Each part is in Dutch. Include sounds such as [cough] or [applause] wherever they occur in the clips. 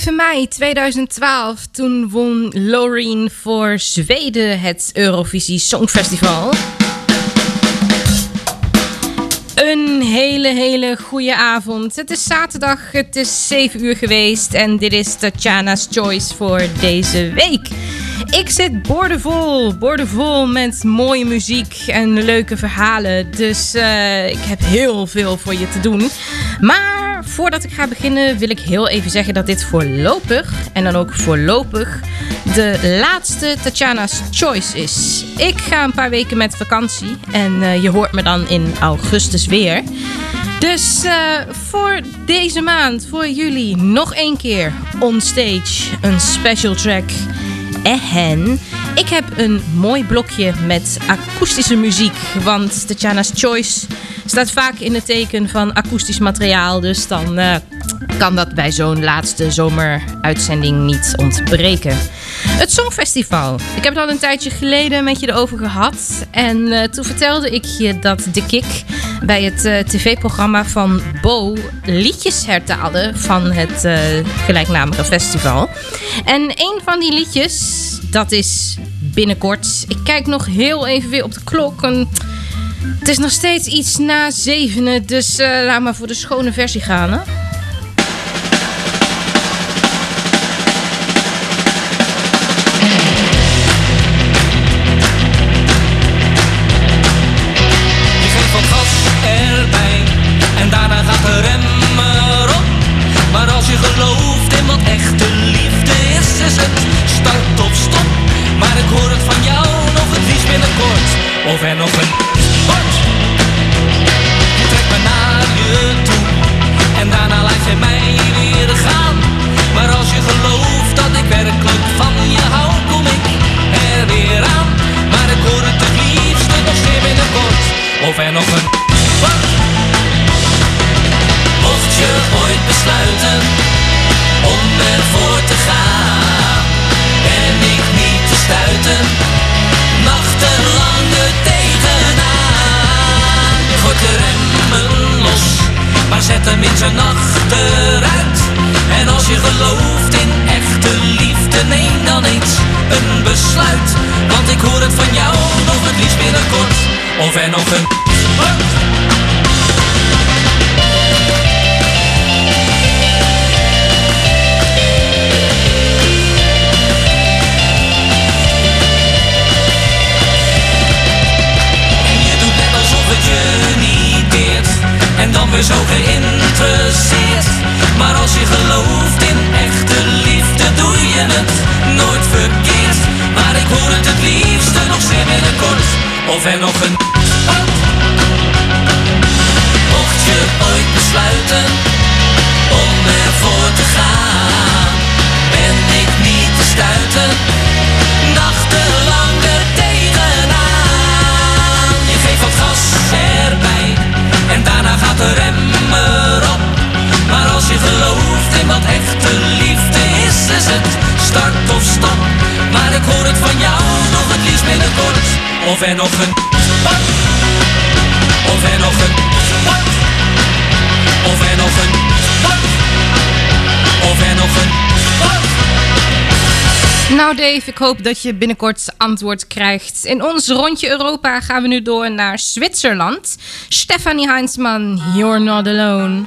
5 mei 2012, toen won Loreen voor Zweden het Eurovisie Songfestival. Een hele, hele goede avond. Het is zaterdag, het is 7 uur geweest en dit is Tatjana's Choice voor deze week. Ik zit boordevol, boordevol met mooie muziek en leuke verhalen. Dus eh, ik heb heel veel voor je te doen. Maar voordat ik ga beginnen wil ik heel even zeggen dat dit voorlopig, en dan ook voorlopig, de laatste Tatjana's Choice is. Ik ga een paar weken met vakantie en eh, je hoort me dan in augustus weer. Dus eh, voor deze maand, voor jullie, nog één keer on stage een special track. En ik heb een mooi blokje met akoestische muziek. Want Tatjana's Choice staat vaak in het teken van akoestisch materiaal. Dus dan eh, kan dat bij zo'n laatste zomeruitzending niet ontbreken. Het Songfestival. Ik heb het al een tijdje geleden met je erover gehad. En eh, toen vertelde ik je dat de Kik bij het eh, tv-programma van Bo liedjes hertaalde van het eh, gelijknamige festival. En een van die liedjes, dat is binnenkort. Ik kijk nog heel even weer op de klok. En het is nog steeds iets na zevenen, dus laat maar voor de schone versie gaan. Hè? Dave. Ik hoop dat je binnenkort antwoord krijgt. In ons rondje Europa gaan we nu door naar Zwitserland. Stefanie Heinzmann, You're Not Alone.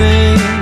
Things.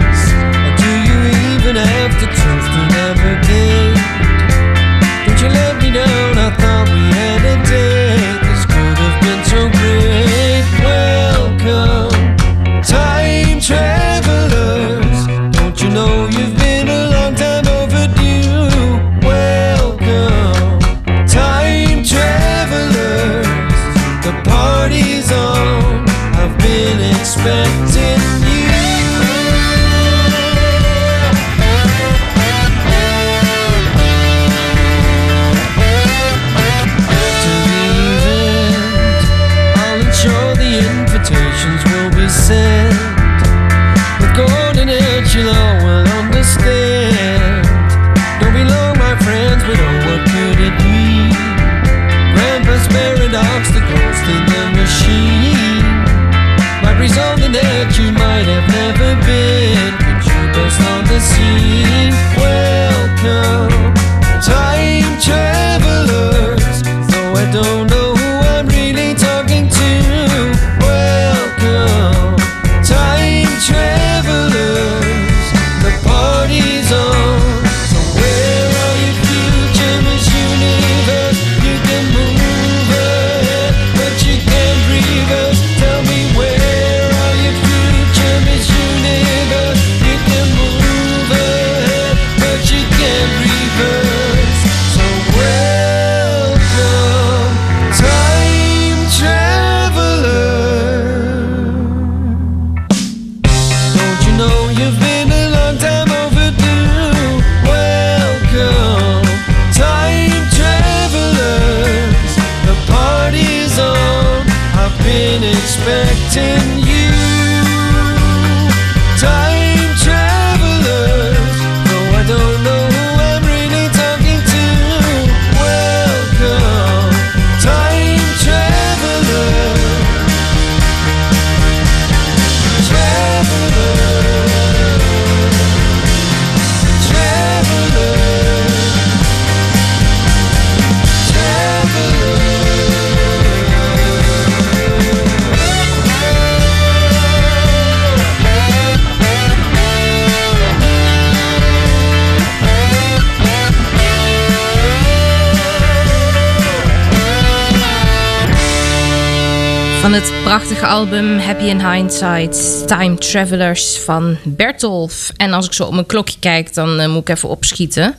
Prachtige album Happy in Hindsight, Time Travelers van Bertolf. En als ik zo op mijn klokje kijk, dan eh, moet ik even opschieten.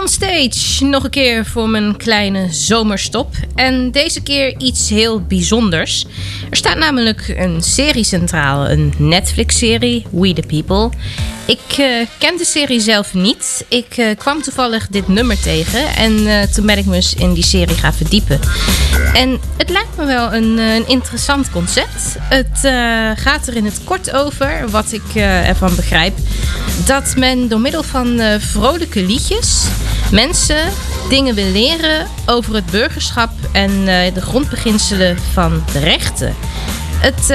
On stage nog een keer voor mijn kleine zomerstop. En deze keer iets heel bijzonders. Er staat namelijk een serie centraal, een Netflix-serie, We the People. Ik eh, ken de serie zelf niet. Ik eh, kwam toevallig dit nummer tegen en eh, toen ben ik me eens in die serie gaan verdiepen. En het lijkt me wel een, een interessant concept. Het gaat er in het kort over, wat ik ervan begrijp, dat men door middel van vrolijke liedjes mensen dingen wil leren over het burgerschap en de grondbeginselen van de rechten. Het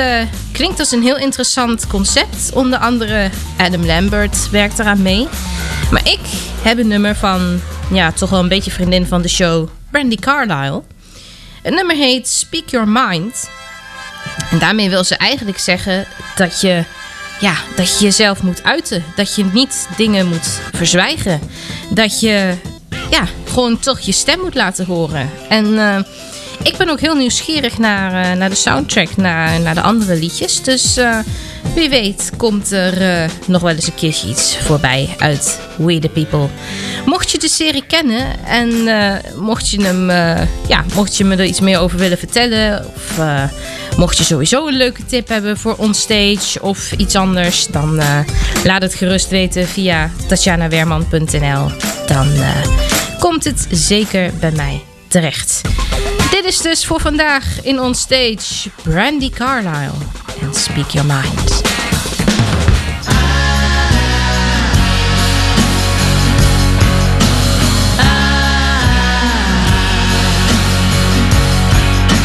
klinkt als een heel interessant concept. Onder andere Adam Lambert werkt eraan mee. Maar ik heb een nummer van, ja, toch wel een beetje vriendin van de show, Brandy Carlisle. Het nummer heet Speak Your Mind. En daarmee wil ze eigenlijk zeggen dat je, ja, dat je jezelf moet uiten. Dat je niet dingen moet verzwijgen. Dat je ja, gewoon toch je stem moet laten horen. En eh, ik ben ook heel nieuwsgierig naar, eh, naar de soundtrack, naar, naar de andere liedjes. Dus eh, wie weet komt er eh, nog wel eens een keertje iets voorbij uit We The People. Mocht je de serie kennen en mocht, je hem, ja, mocht je me er iets meer over willen vertellen... of mocht je sowieso een leuke tip hebben voor onstage of iets anders... dan laat het gerust weten via tatjanawerman.nl. Dan komt het zeker bij mij terecht. Is dus voor vandaag in On Stage Brandy Carlisle en Speak Your Mind.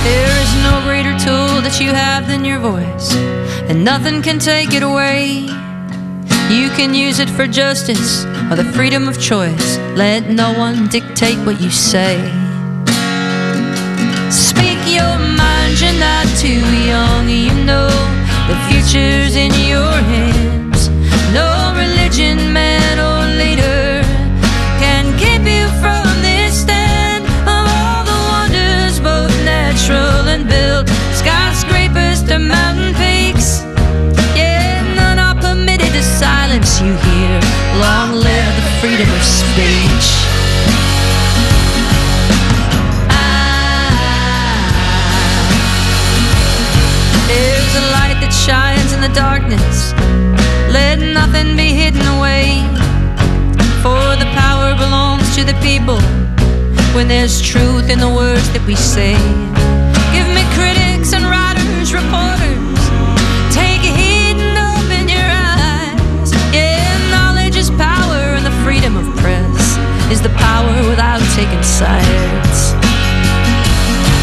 There is no greater tool that you have than your voice, and nothing can take it away. You can use it for justice or the freedom of choice. Let no one dictate what you say. Too young. You know the future's in your hands. No religion, man, or leader can keep you from this stand of all the wonders, both natural and built. Skyscrapers to mountain peaks. Yeah, none are permitted to silence you here. Long live the freedom of speech. The darkness. Let nothing be hidden away. For the power belongs to the people. When there's truth in the words that we say. Give me critics and writers, reporters. Take heed and open your eyes. Yeah, knowledge is power, and the freedom of press is the power without taking sides.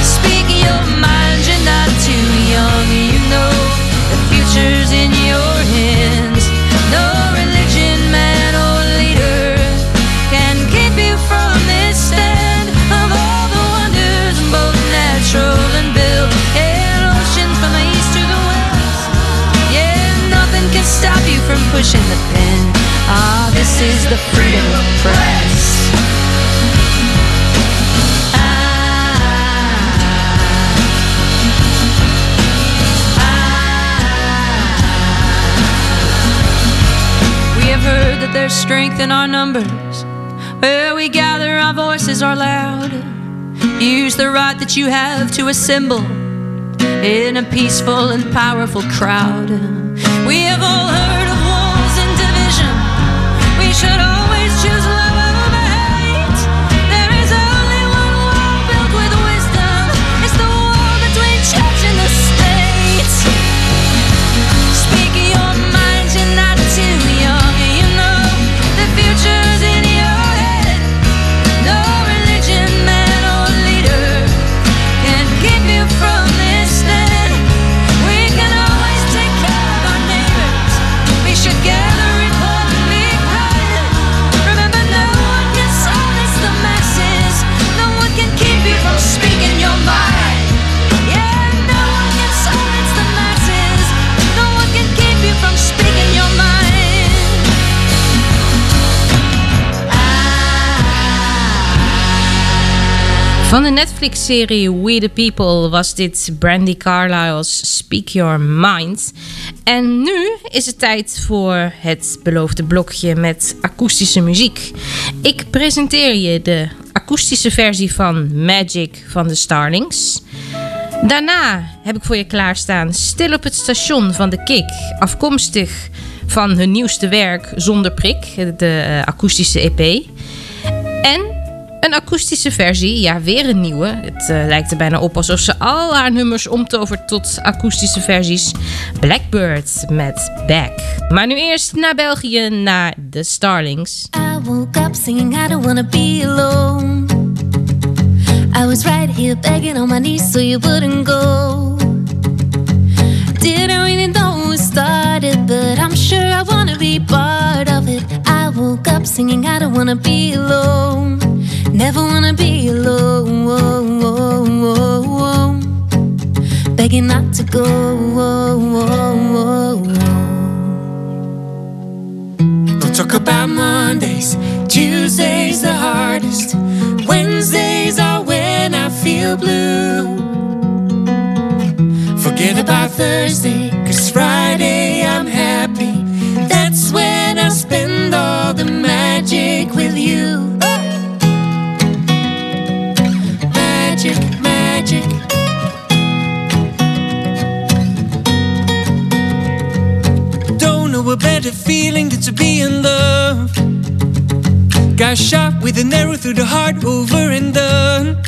Speak your mind, you're not too young. You know future's in your hands. No religion, man, or leader can keep you from this stand of all the wonders, both natural and built. Yeah, oceans from the east to the west. Yeah, nothing can stop you from pushing the pen. Ah, this is the freedom of press. There's strength in our numbers. Where we gather, our voices are loud. Use the right that you have to assemble in a peaceful and powerful crowd. De Netflix-serie We the People was dit Brandy Carlisle's Speak Your Mind. En nu is het tijd voor het beloofde blokje met akoestische muziek. Ik presenteer je de akoestische versie van Magic van de Starlings. Daarna heb ik voor je klaarstaan Stil op het station van de Kik, afkomstig van hun nieuwste werk Zonder Prik, de eh, akoestische EP. En een akoestische versie, ja, weer een nieuwe. Het eh, lijkt er bijna op alsof ze al haar nummers omtovert tot akoestische versies. Blackbird met Back. Maar nu eerst naar België, naar de Starlings. I woke up singing I don't wanna be alone. I was right here begging on my knees so you wouldn't go. Started, but I'm sure I wanna be part of it. I woke up singing I don't wanna be alone. Never wanna be alone. Begging not to go. Don't talk about Mondays, Tuesdays the hardest. Wednesdays are when I feel blue. Forget about Thursday, cause Friday I'm happy. That's when I spend all the magic with you. Magic, magic. Don't know a better feeling than to be in love. Got shot with an arrow through the heart, over and done.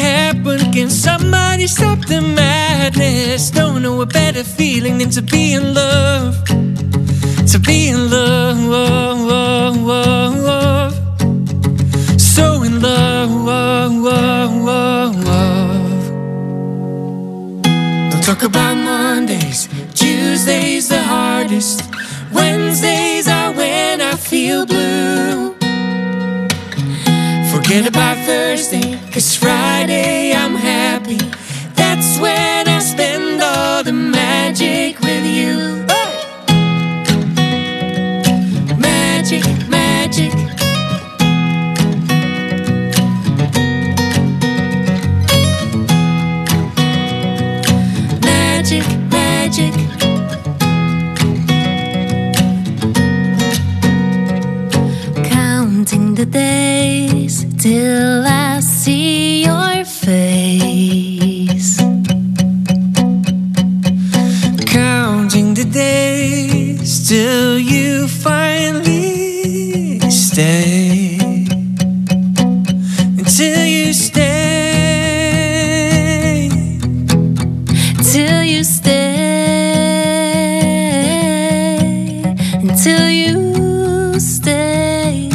happen? Can somebody stop the madness? Don't know a better feeling than to be in love. To be in love. So in love. Don't talk about Mondays. Tuesdays the hardest. Wednesdays are when I feel blue. Forget about Thursday, cause Friday I'm happy. That's when I spend all the magic with you. Magic, magic. Magic, magic. Counting the days till I Stay. Until you stay.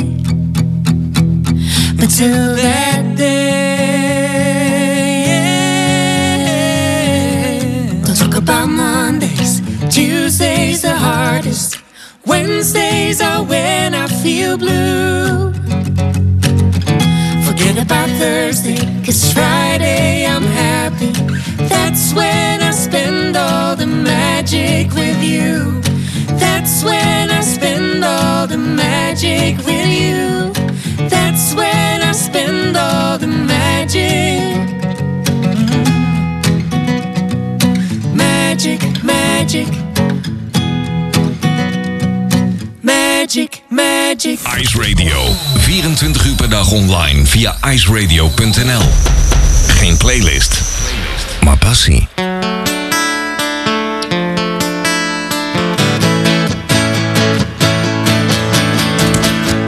But till that day. Don't talk about Mondays. Tuesdays the hardest. Wednesdays are when I feel blue. Forget about Thursday, cause Friday I'm happy. That's when I spend all the magic with you. That's when I spend all the magic with you. That's when I spend all the magic. Magic, magic. Magic, magic. Ice Radio. 24 uur per dag online via iceradio.nl. Geen playlist, maar passie.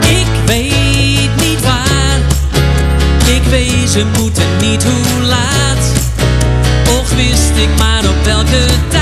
Ik weet niet waar, ik weet ze moeten niet hoe laat. Och wist ik maar op welke tijd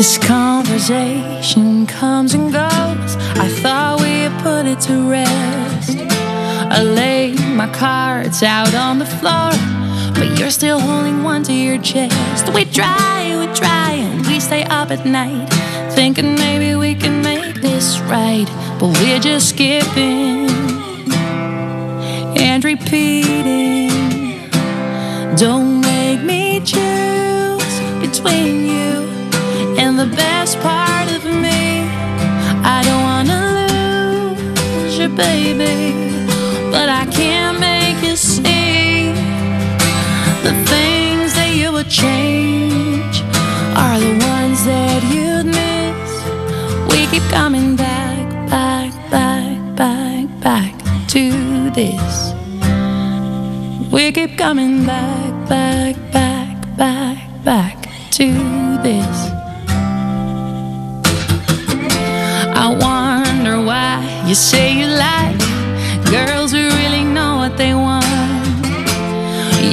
This conversation comes and goes. I thought we had put it to rest. I laid my cards out on the floor, but you're still holding one to your chest. We try, we try, and we stay up at night, thinking maybe we can make this right, but we're just skipping and repeating. Don't make me choose between you and the best part of me. I don't wanna lose you, baby, but I can't make you see the things that you would change are the ones that you'd miss. We keep coming back, back, back, back, back to this. We keep coming back, back, back, back, back to this. You say you like girls who really know what they want.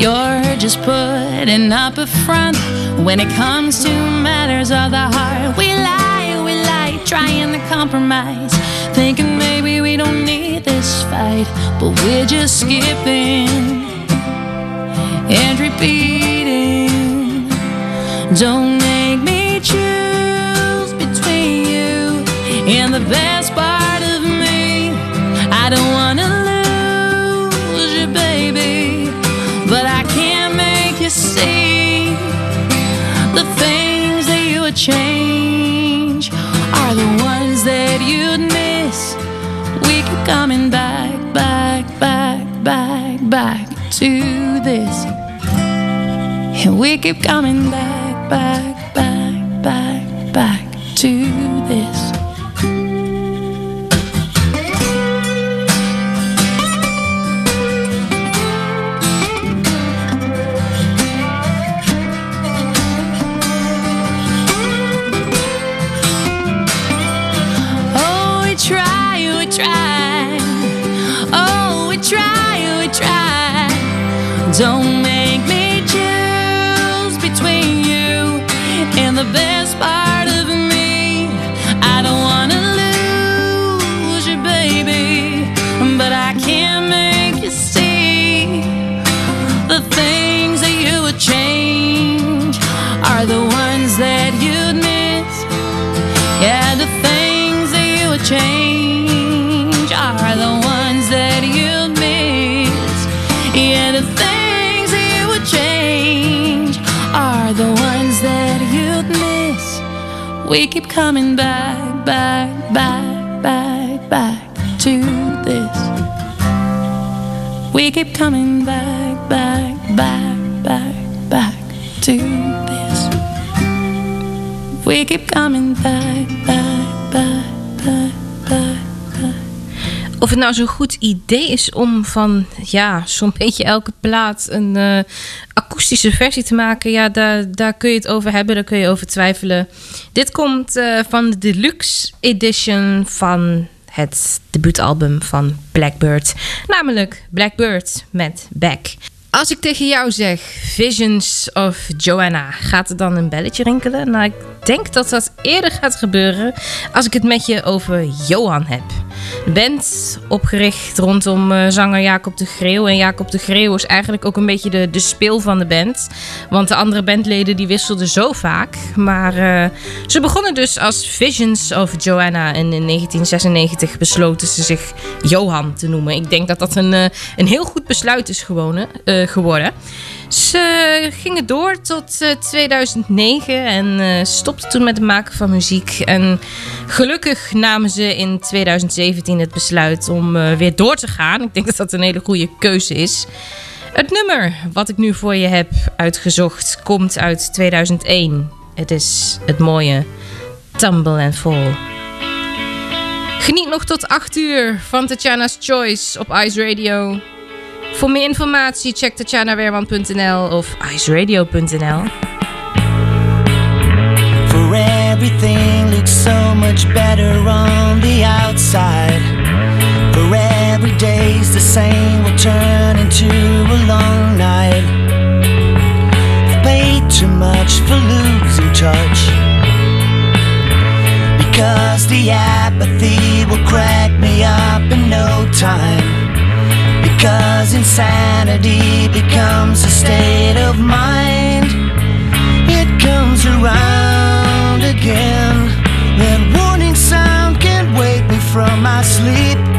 You're just putting up a front when it comes to matters of the heart. We lie, we lie, trying to compromise, thinking maybe we don't need this fight, but we're just skipping and repeating. Don't make me choose between you and the best. I don't wanna lose you, baby, but I can't make you see the things that you would change are the ones that you'd miss. We keep coming back, back, back, back, back to this. And we keep coming back, back, back, back, back to We keep coming back, back, back, back, back to this. We keep coming back, back, back, back, back to this. We keep coming back, back, back, back. Of het nou zo'n goed idee is om van ja, zo'n beetje elke plaat een eh, akoestische versie te maken, ja, daar, daar kun je het over hebben, daar kun je over twijfelen. Dit komt eh, van de deluxe edition van het debuutalbum van Blackbird, namelijk Blackbird met Back. Als ik tegen jou zeg Visions of Joanna, gaat er dan een belletje rinkelen? Nou, ik denk dat dat eerder gaat gebeuren als ik het met je over Johan heb. De band opgericht rondom eh, zanger Jacob de Greeuw. En Jacob de Greeuw is eigenlijk ook een beetje de, de speel van de band. Want de andere bandleden die wisselden zo vaak. Maar eh, ze begonnen dus als Visions of Joanna. En in 1996 besloten ze zich Johan te noemen. Ik denk dat dat een, eh, een heel goed besluit is geworden. Ze gingen door tot eh, 2009 en eh, stopten toen met het maken van muziek. En gelukkig namen ze in 2017 het besluit om eh, weer door te gaan. Ik denk dat dat een hele goede keuze is. Het nummer wat ik nu voor je heb uitgezocht komt uit 2001. Het is het mooie Tumble and Fall. Geniet nog tot 8 uur van Tatjana's Choice op Ice Radio. Voor meer informatie check tatjanawerman.nl of iceradio.nl. For everything looks so much better on the outside. For every day's the same will turn into a long night. I've paid too much for losing touch. Cause the apathy will crack me up in no time. Because insanity becomes a state of mind. It comes around again. That warning sound can't wake me from my sleep.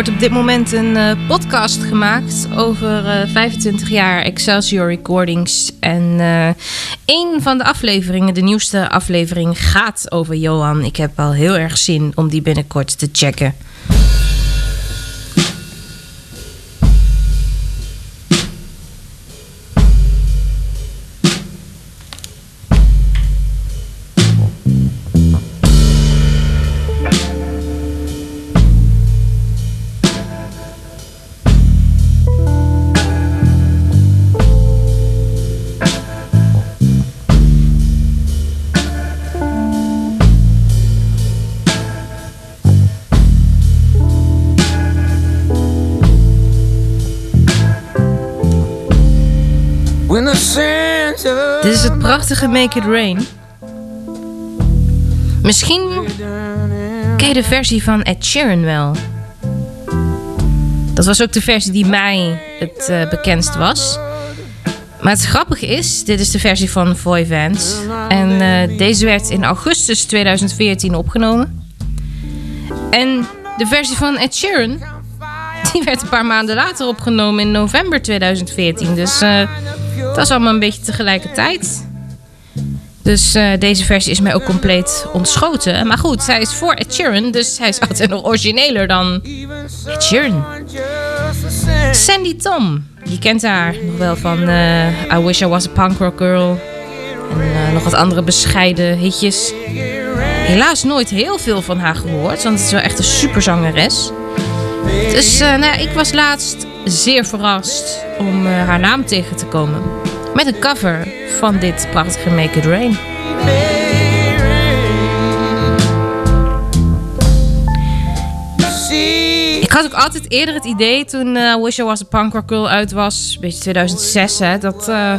Wordt op dit moment een eh, podcast gemaakt over eh, 25 jaar Excelsior Recordings. En eh een van de afleveringen, de nieuwste aflevering, gaat over Johan. Ik heb al heel erg zin om die binnenkort te checken. Prachtige Make It Rain. Misschien ken je de versie van Ed Sheeran wel. Dat was ook de versie die mij het eh, bekendst was. Maar het grappige is, dit is de versie van Voy Vance. En eh, deze werd in augustus 2014 opgenomen. En de versie van Ed Sheeran, die werd een paar maanden later opgenomen in november 2014. Dus eh, het was allemaal een beetje tegelijkertijd. Dus eh, deze versie is mij ook compleet ontschoten. Maar goed, hij is voor Ed dus hij is [laughs] altijd nog origineler dan Ed. Sandy Tom, je kent haar nog wel van eh, I Wish I Was a Punk Rock Girl. En eh, nog wat andere bescheiden hitjes. Helaas nooit heel veel van haar gehoord, want het is wel echt een superzangeres. Dus nou, ja, ik was laatst zeer verrast om haar naam tegen te komen. Met een cover van dit prachtige Make It Rain. Ik had ook altijd eerder het idee toen eh, Wish I Was a Punk Rock uit was, een beetje 2006, hè, dat eh,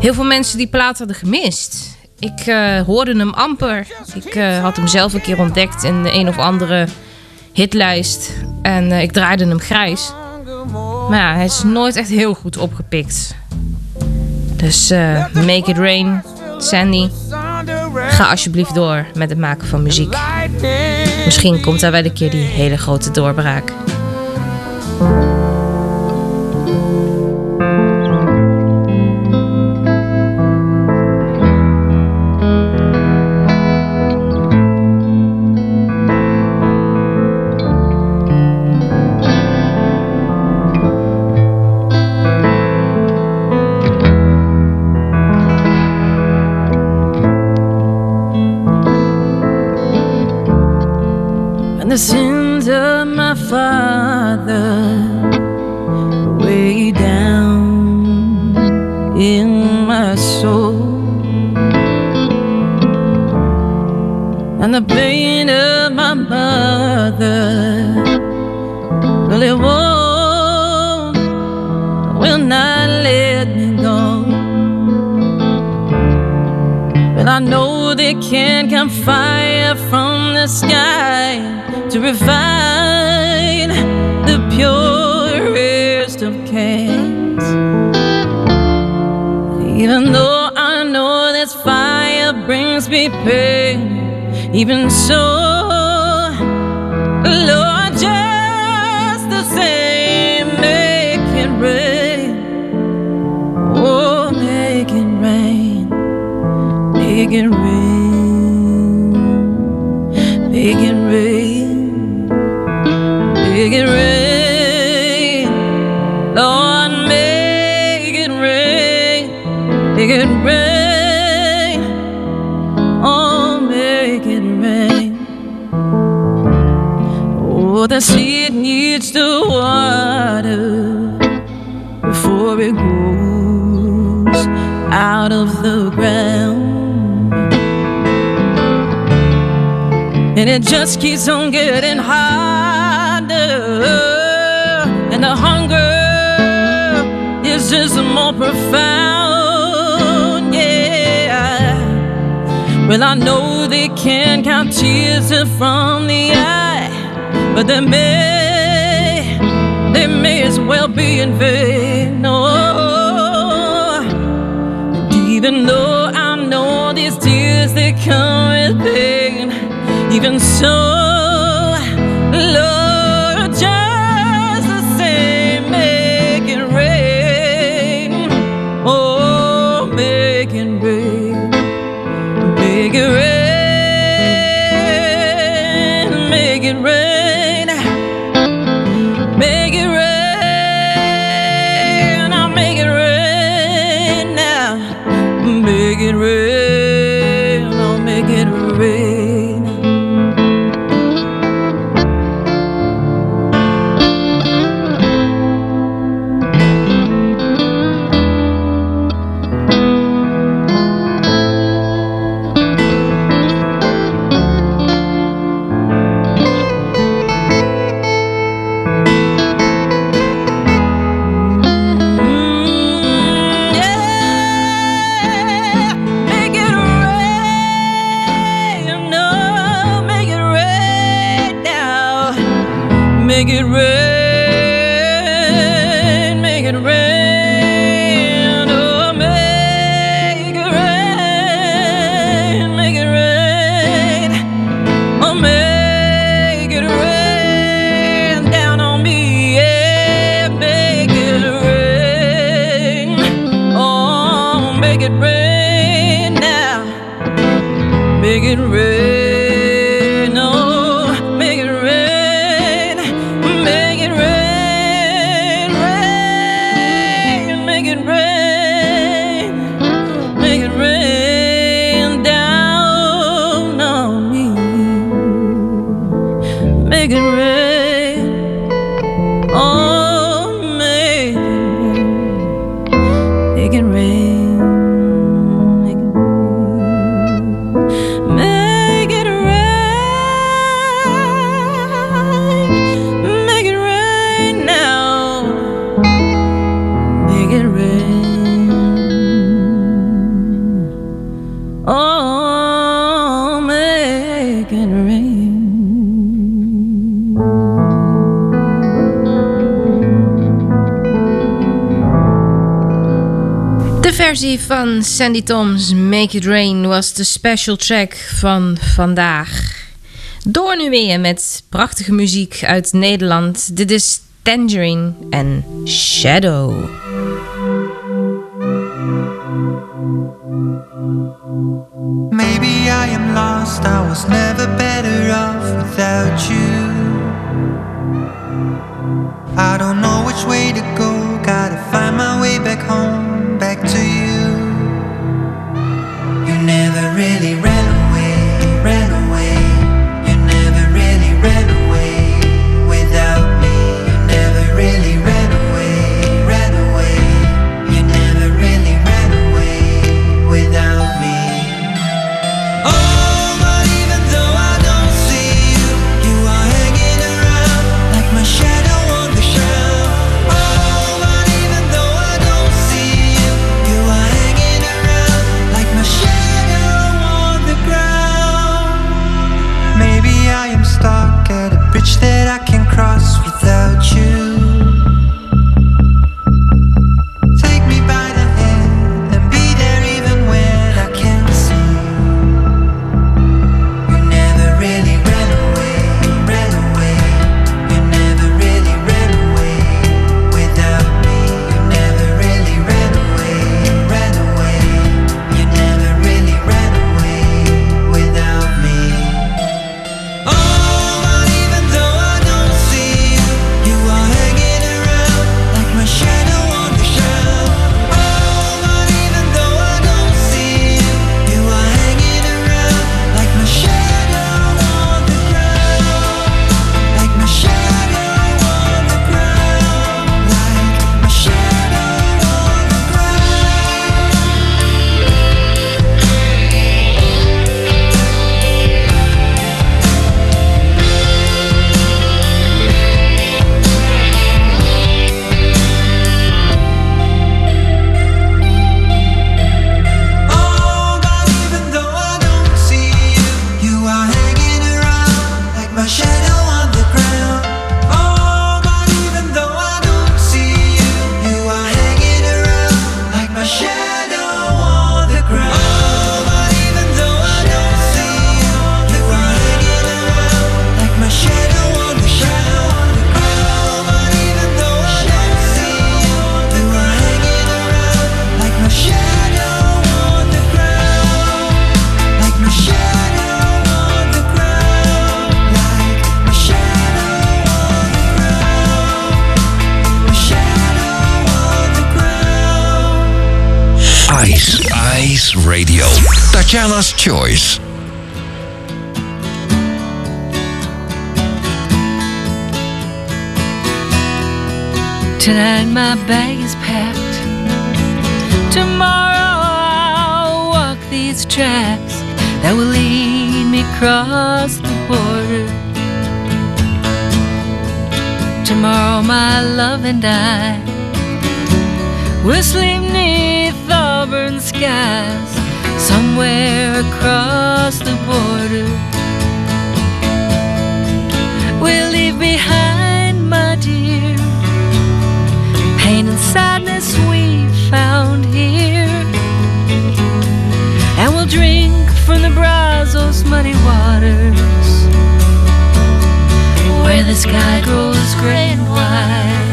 heel veel mensen die plaat hadden gemist. Ik eh, hoorde hem amper. Ik had hem zelf een keer ontdekt in de een of andere hitlijst. En ik draaide hem grijs. Maar ja, hij is nooit echt heel goed opgepikt. Dus eh, Make It Rain, Sandy. Ga alsjeblieft door met het maken van muziek. Misschien komt daar wel een keer die hele grote doorbraak. And the sins of my father way down in my soul. And the pain of my mother well it won't will not let me go. But I know they can come fire from the sky to refine the purest of cans. Even though I know this fire brings me pain, even so, Lord, just the same, make it rain. Oh, make it rain, make it rain, And it just keeps on getting harder. And the hunger is just more profound. Yeah. Well, I know they can't count tears from the eye, but they may, they may as well be in vain. Oh, even though even so, versie van Sandy Tom's Make It Rain was de special track van vandaag. Door nu weer met prachtige muziek uit Nederland. Dit is Tangerine en Shadow. Radio. Tatjana's Choice. Tonight my bag is packed. Tomorrow I'll walk these tracks that will lead me across the border. Tomorrow my love and I will sleep near stubborn skies somewhere across the border We'll leave behind, my dear, pain and sadness we found here, and we'll drink from the Brazos muddy waters where the sky grows gray and wide.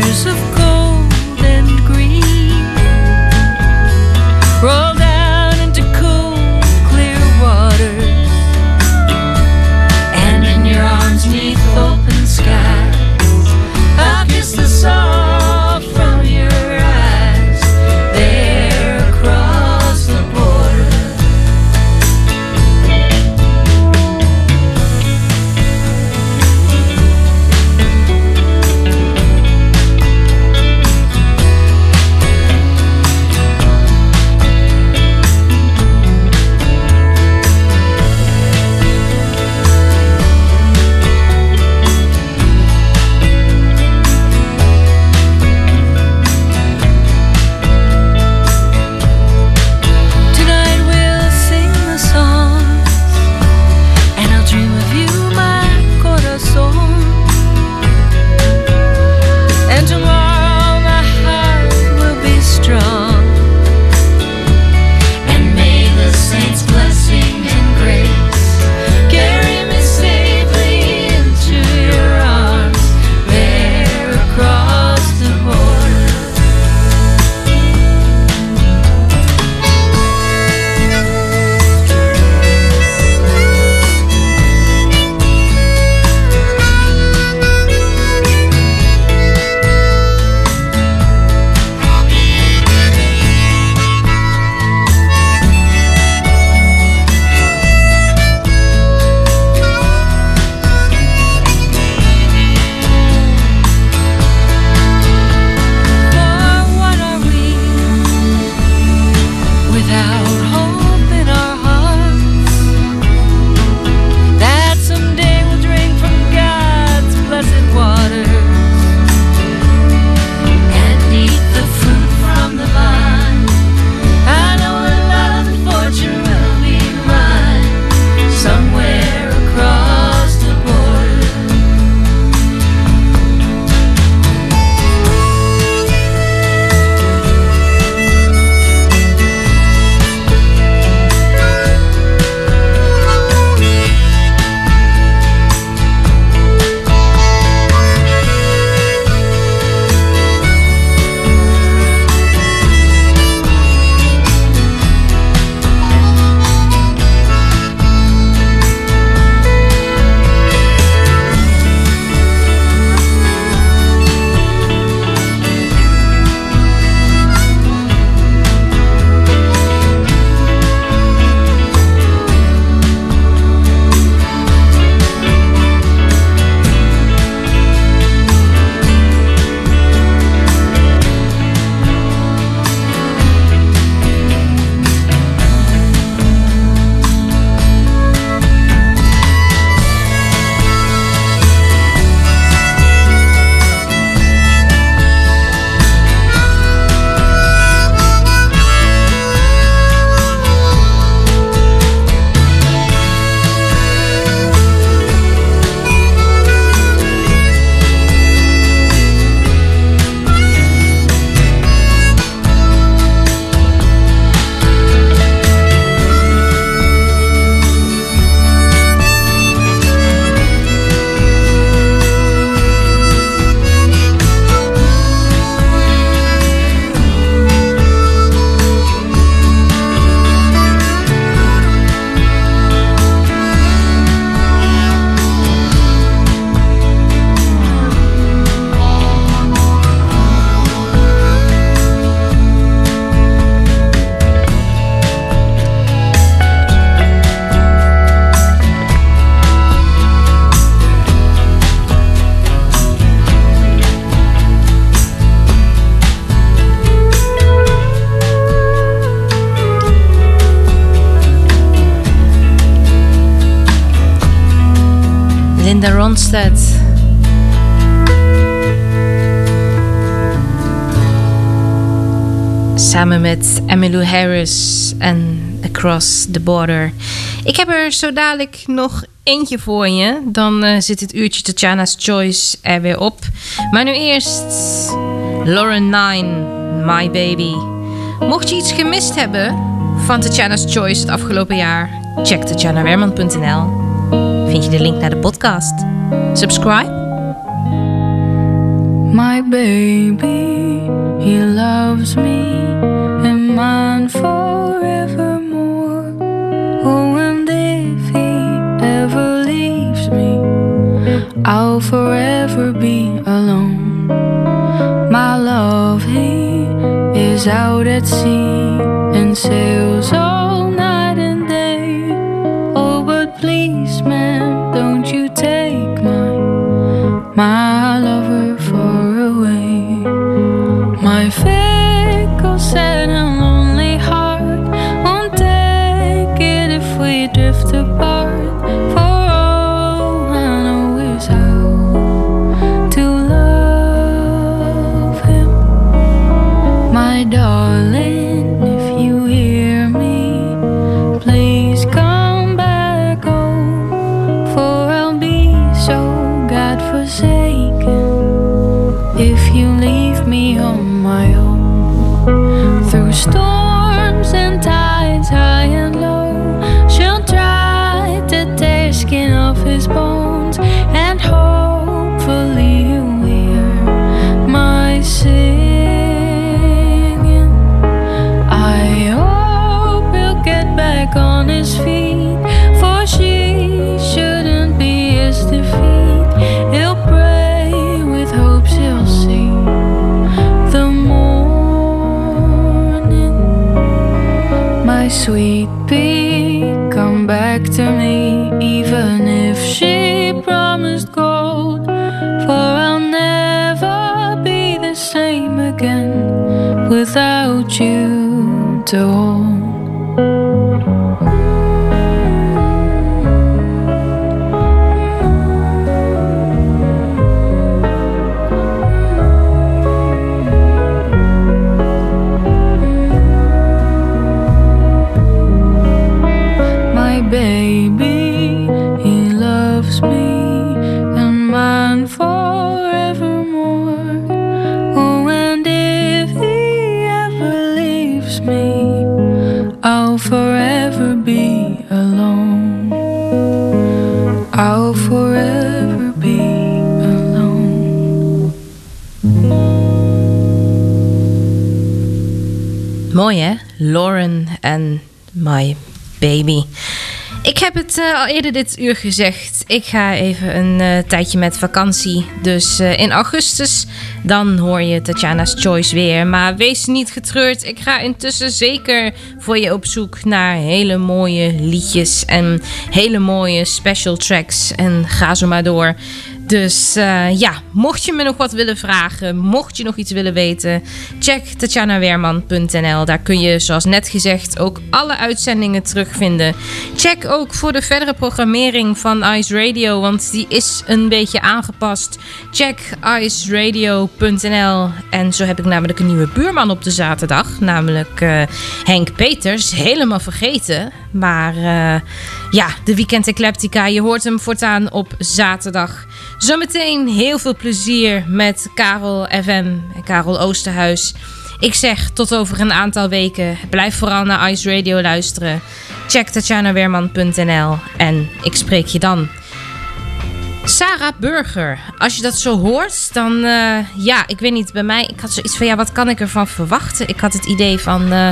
pictures of Samen met Emmylou Harris en Across the Border. Ik heb er zo dadelijk nog eentje voor je. Dan eh, zit het uurtje Tatjana's Choice er weer op. Maar nu eerst Lauren Nine, My Baby. Mocht je iets gemist hebben van Tatjana's Choice het afgelopen jaar, check tatjanawerman.nl. Vind je de link naar de podcast. Subscribe. My baby, he loves me and mine forevermore. Oh, and if he ever leaves me, I'll forever be alone. My love, he is out at sea and sails all my love. door. Lauren en My Baby. Ik heb het eh, al eerder dit uur gezegd. Ik ga even een eh, tijdje met vakantie. Dus eh, in augustus, dan hoor je Tatjana's Choice weer. Maar wees niet getreurd. Ik ga intussen zeker voor je op zoek naar hele mooie liedjes. En hele mooie special tracks. En ga zo maar door. Dus eh, ja, mocht je me nog wat willen vragen, mocht je nog iets willen weten, check tatjanaweerman.nl. Daar kun je, zoals net gezegd, ook alle uitzendingen terugvinden. Check ook voor de verdere programmering van Ice Radio, want die is een beetje aangepast. Check iceradio.nl. En zo heb ik namelijk een nieuwe buurman op de zaterdag, namelijk eh, Henk Peters. Helemaal vergeten, maar eh, ja, de Weekend Eclectica, je hoort hem voortaan op zaterdag. Zometeen heel veel plezier met Karel FM en Karel Oosterhuis. Ik zeg tot over een aantal weken. Blijf vooral naar Ice Radio luisteren. Check tatjanaweerman.nl en ik spreek je dan. Sarah Burger. Als je dat zo hoort, dan eh, ja, ik weet niet, bij mij, ik had zoiets van ja, wat kan ik ervan verwachten? Ik had het idee van, eh,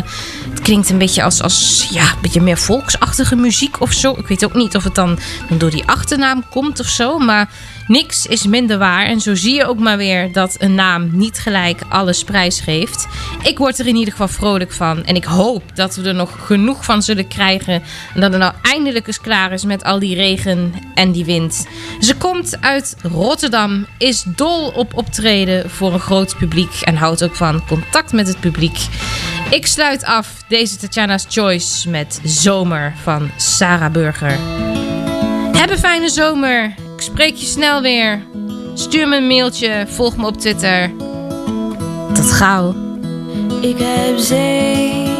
het klinkt een beetje als, als ja, een beetje meer volksachtige muziek of zo. Ik weet ook niet of het dan, dan door die achternaam komt of zo, maar niks is minder waar. En zo zie je ook maar weer dat een naam niet gelijk alles prijs geeft. Ik word er in ieder geval vrolijk van en ik hoop dat we er nog genoeg van zullen krijgen en dat het nou eindelijk eens klaar is met al die regen en die wind. Ze komt uit Rotterdam, is dol op optreden voor een groot publiek en houdt ook van contact met het publiek. Ik sluit af deze Tatjana's Choice met Zomer van Sarah Burger. Heb een fijne zomer. Ik spreek je snel weer. Stuur me een mailtje, volg me op Twitter. Tot gauw. Ik heb zeeën